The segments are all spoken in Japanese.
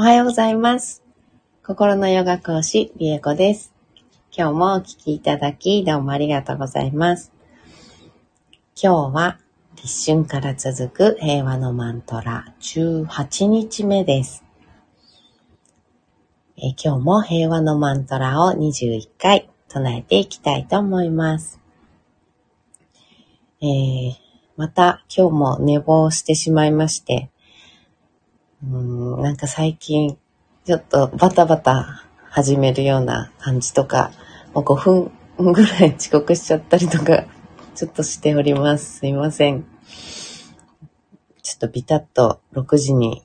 おはようございます。心のヨガ講師、リエコです。今日もお聞きいただき、どうもありがとうございます。今日は、立春から続く平和のマントラ18日目です。え今日も平和のマントラを21回唱えていきたいと思います。えーまた今日も寝坊してしまいまして、うんなんか最近ちょっとバタバタ始めるような感じとか、もう5分ぐらい遅刻しちゃったりとか、ちょっとしております。すいません。ちょっとビタッと6時に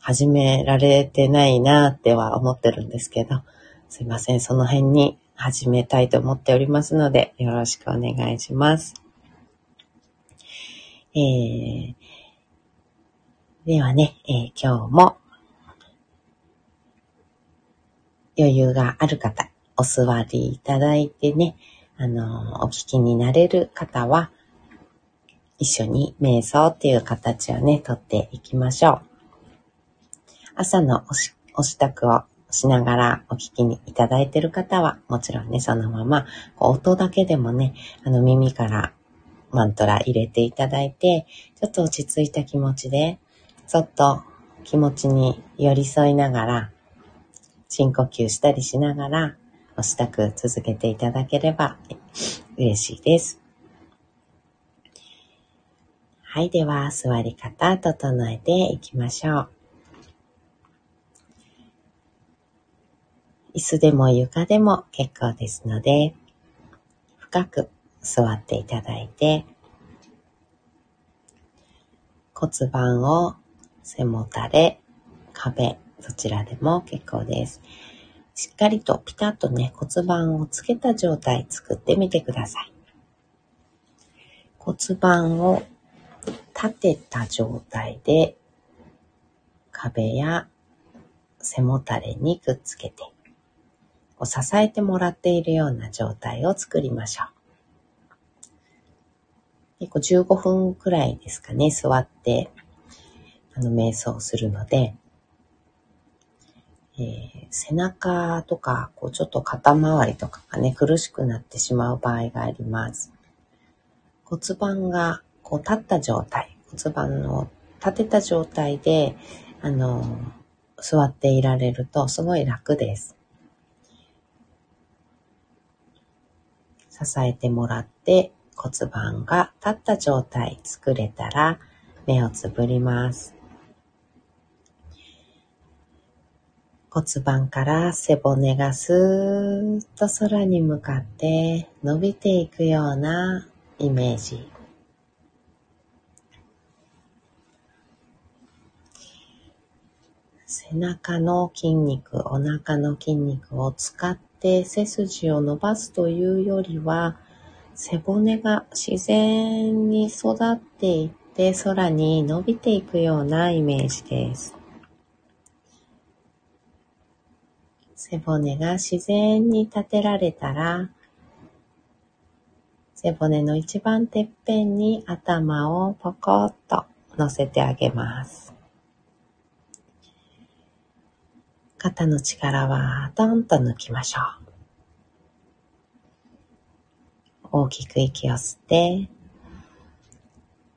始められてないなっては思ってるんですけど、すいません。その辺に始めたいと思っておりますので、よろしくお願いします。えー、ではね、えー今日も余裕がある方、お座りいただいてね、あの、お聞きになれる方は、一緒に瞑想っていう形をね、とっていきましょう。朝のおしお支度をしながらお聞きにいただいている方は、もちろんね、そのまま、こう音だけでもね、あの耳からマントラ入れていただいて、ちょっと落ち着いた気持ちで、ちょっと気持ちに寄り添いながら、深呼吸したりしながら、お支度続けていただければ嬉しいです。はい、では座り方整えていきましょう。椅子でも床でも結構ですので、深く座っていただいて、骨盤を背もたれ、壁、どちらでも結構です。しっかりとピタッとね、骨盤をつけた状態作ってみてください。骨盤を立てた状態で壁や背もたれにくっつけて、支えてもらっているような状態を作りましょう。結構15分くらいですかね、座って、あの、瞑想するので、えー背中とか、こう、ちょっと肩周りとかがね、苦しくなってしまう場合があります。骨盤が、こう、立った状態、骨盤を立てた状態で、あの、座っていられると、すごい楽です。支えてもらって骨盤が立った状態作れたら目をつぶります。骨盤から背骨がスーッと空に向かって伸びていくようなイメージ。背中の筋肉、お腹の筋肉を使って背筋を伸ばすというよりは、背骨が自然に育っていって空に伸びていくようなイメージです。背骨が自然に立てられたら、背骨の一番てっぺんに頭をポコッと乗せてあげます。肩の力はドンと抜きましょう。大きく息を吸って、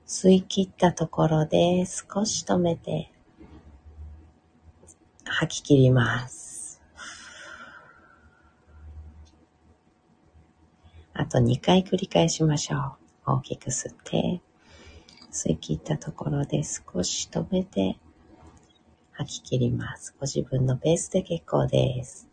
吸い切ったところで少し止めて、吐き切ります。あと2回繰り返しましょう。大きく吸って、吸い切ったところで少し止めて、吐き切ります。ご自分のペースで結構です。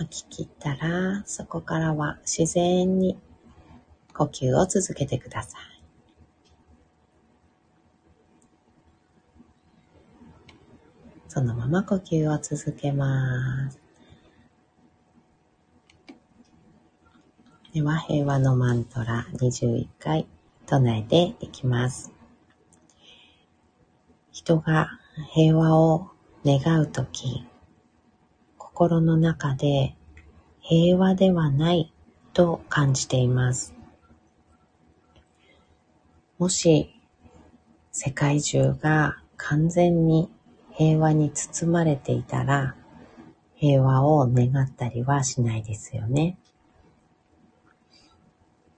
吐き切ったら、そこからは自然に呼吸を続けてください。そのまま呼吸を続けます。では、平和のマントラ21回唱えていきます。人が平和を願うとき、心の中で平和ではないと感じています。もし世界中が完全に平和に包まれていたら平和を願ったりはしないですよね。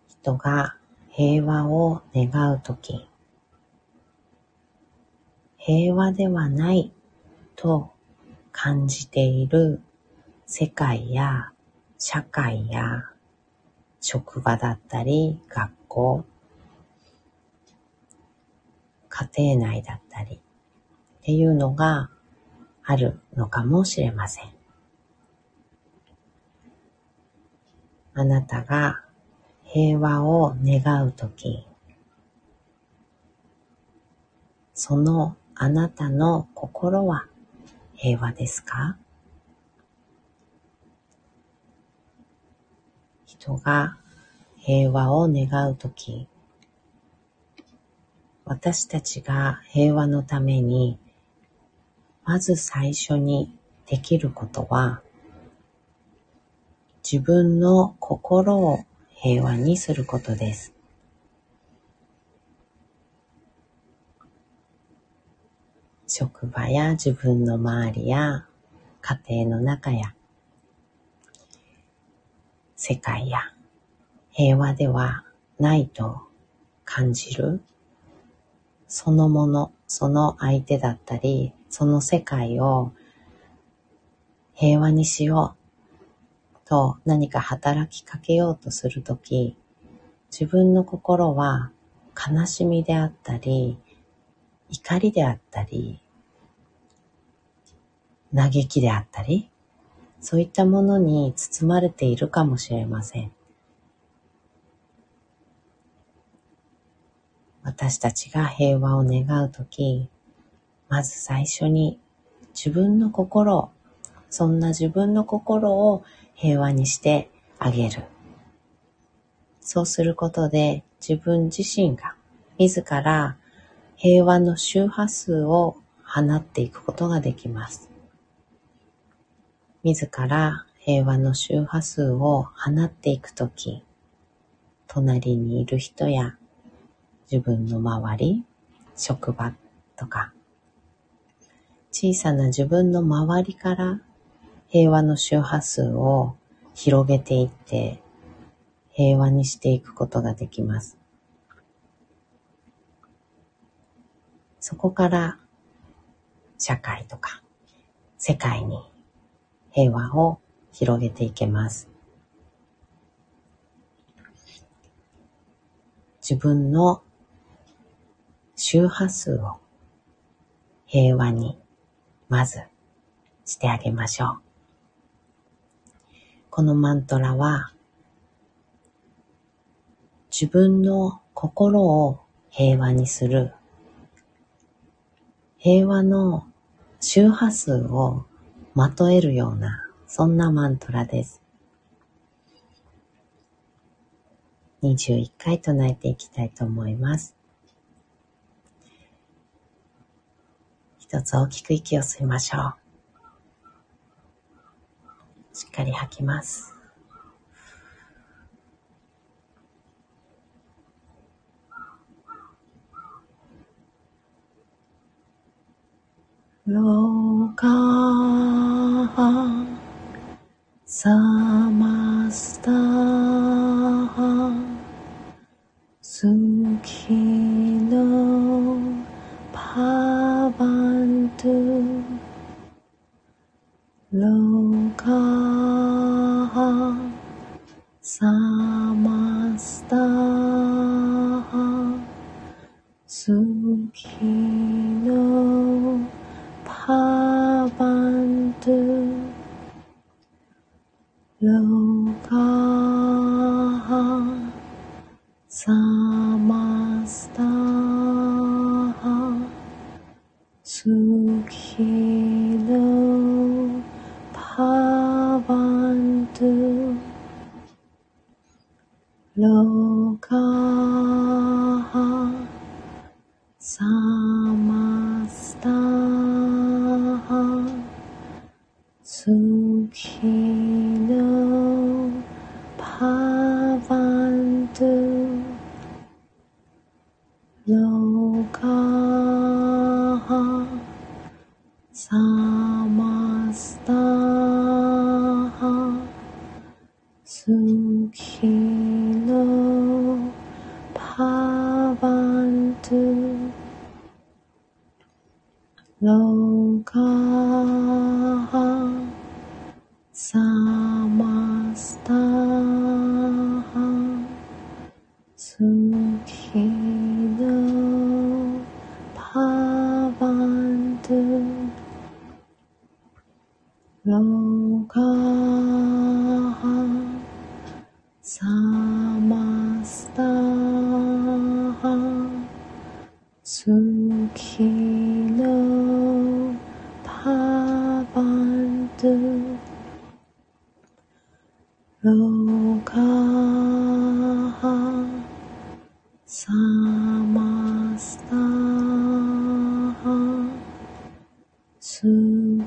人が平和を願うとき、平和ではないと感じている世界や社会や職場だったり学校、家庭内だったりっていうのがあるのかもしれません。あなたが平和を願うとき、そのあなたの心は平和ですか？人が平和を願うとき、私たちが平和のために、まず最初にできることは、自分の心を平和にすることです。職場や自分の周りや家庭の中や世界や平和ではないと感じるそのもの、その相手だったり、その世界を平和にしようと何か働きかけようとするとき、自分の心は悲しみであったり、怒りであったり、嘆きであったり、そういったものに包まれているかもしれません。私たちが平和を願うとき、まず最初に自分の心、そんな自分の心を平和にしてあげる。そうすることで自分自身が自ら平和の周波数を放っていくことができます。自ら平和の周波数を放っていくとき、隣にいる人や自分の周り、職場とか、小さな自分の周りから平和の周波数を広げていって平和にしていくことができます。そこから社会とか世界に平和を広げていけます。自分の周波数を平和にまずしてあげましょう。このマントラは自分の心を平和にする平和の周波数をまとえるような、そんなマントラです。21回唱えていきたいと思います。一つ大きく息を吸いましょう。しっかり吐きます。ロ高 slow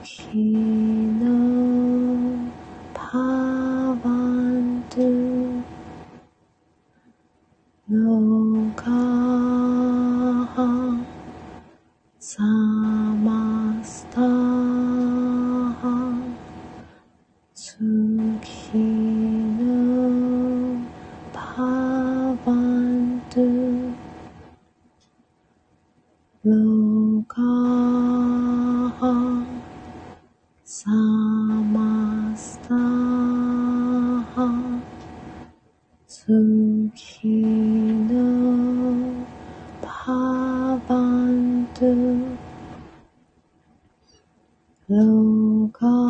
Okay. 路口。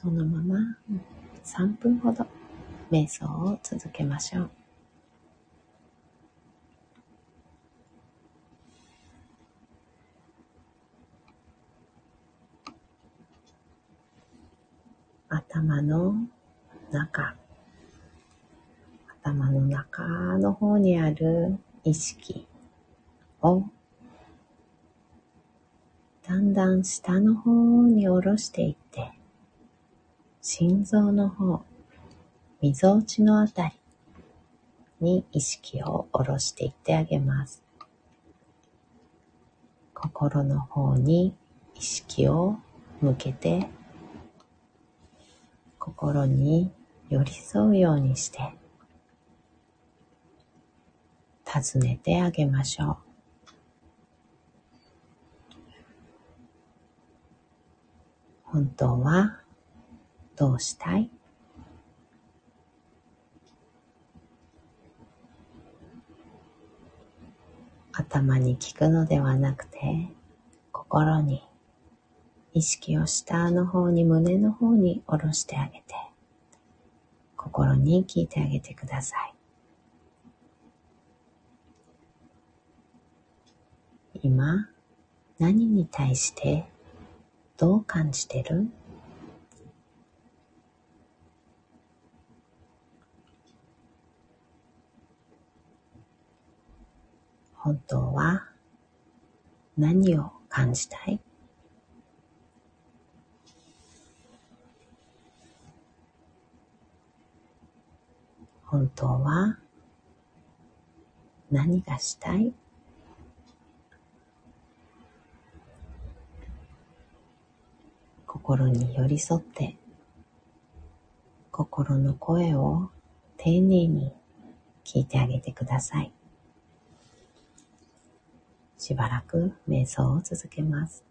そのまま3分ほど瞑想を続けましょう。頭の中、頭の中の方にある意識をだんだん下の方に下ろしていって、心臓の方、みぞおちのあたりに意識を下ろしていってあげます。心の方に意識を向けて、心に寄り添うようにして、尋ねてあげましょう。本当はどうしたい？頭に聞くのではなくて、心に意識を下の方に胸の方に下ろしてあげて、心に聞いてあげてください。今、何に対してどう感じてる？本当は何を感じたい？本当は何がしたい？心に寄り添って心の声を丁寧に聞いてあげてください。しばらく瞑想を続けます。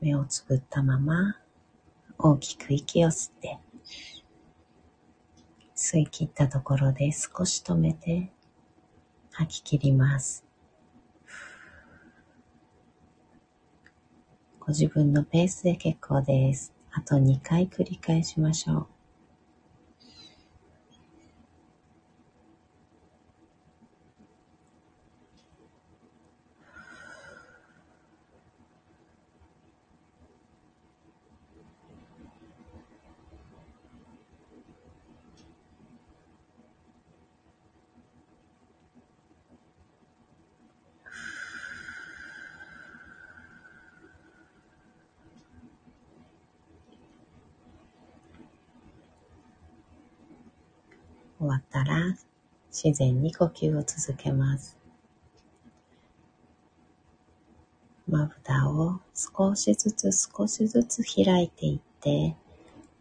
目をつぶったまま大きく息を吸って、吸い切ったところで少し止めて吐き切ります。ご自分のペースで結構です。あと2回繰り返しましょう。終わったら自然に呼吸を続けます。まぶたを少しずつ少しずつ開いていって、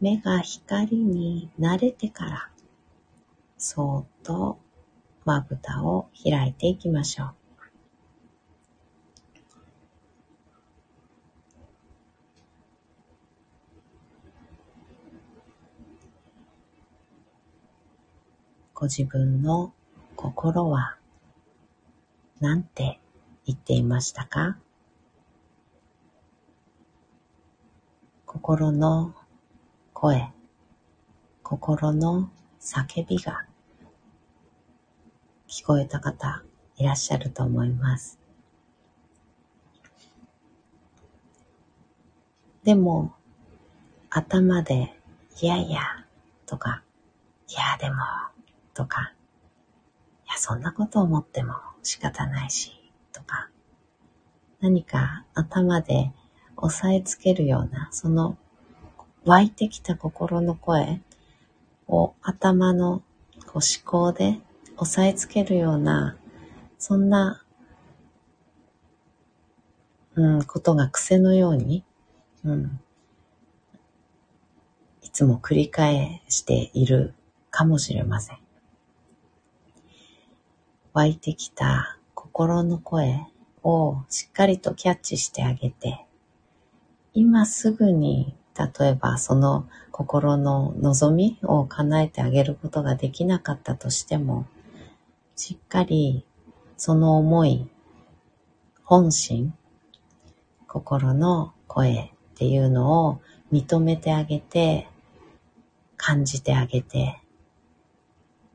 目が光に慣れてから、そーっとまぶたを開いていきましょう。ご自分の心は何て言っていましたか？心の声、心の叫びが聞こえた方いらっしゃると思います。でも頭でいやいやとかいやでもとか、いや、そんなこと思っても仕方ないし、とか、何か頭で押さえつけるような、その湧いてきた心の声を頭のこう思考で押さえつけるような、そんな、うん、ことが癖のように、うん、いつも繰り返しているかもしれません。湧いてきた心の声をしっかりとキャッチしてあげて、今すぐに例えばその心の望みを叶えてあげることができなかったとしても、しっかりその思い、本心、心の声っていうのを認めてあげて、感じてあげて、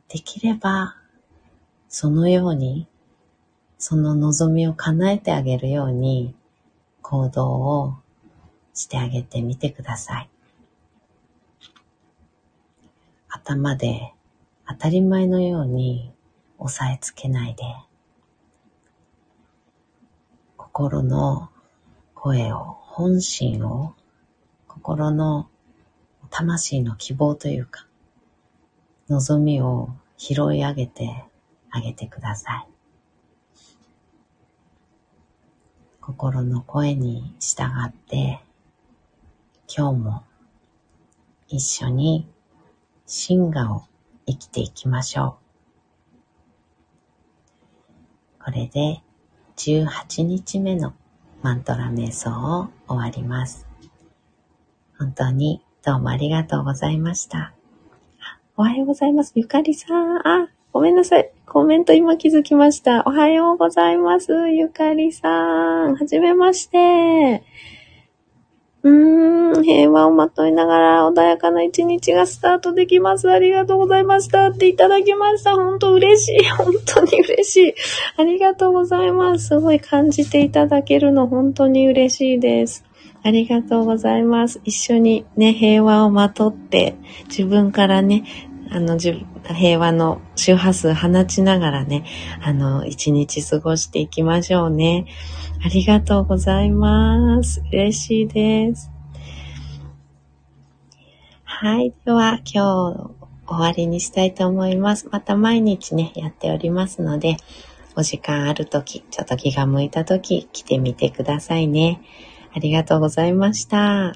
できればそのように、その望みを叶えてあげるように行動をしてあげてみてください。頭で当たり前のように押さえつけないで、心の声を、本心を、心の魂の希望というか、望みを拾い上げてあげてください。心の声に従って、今日も一緒に進化を生きていきましょう。これで18日目のマントラ瞑想を終わります。本当にどうもありがとうございました。おはようございます。ゆかりさん。あ、ごめんなさい。コメント今気づきました。おはようございます。ゆかりさん。はじめまして。うーん、平和をまといながら穏やかな一日がスタートできます。ありがとうございましたっていただきました。本当嬉しい。本当に嬉しい。ありがとうございます。すごい感じていただけるの本当に嬉しいです。ありがとうございます。一緒にね、平和をまとって、自分からね、あの、平和の周波数放ちながらね、あの、一日過ごしていきましょうね。ありがとうございます。嬉しいです。はい。では、今日終わりにしたいと思います。また毎日ね、やっておりますので、お時間あるとき、ちょっと気が向いたとき、来てみてくださいね。ありがとうございました。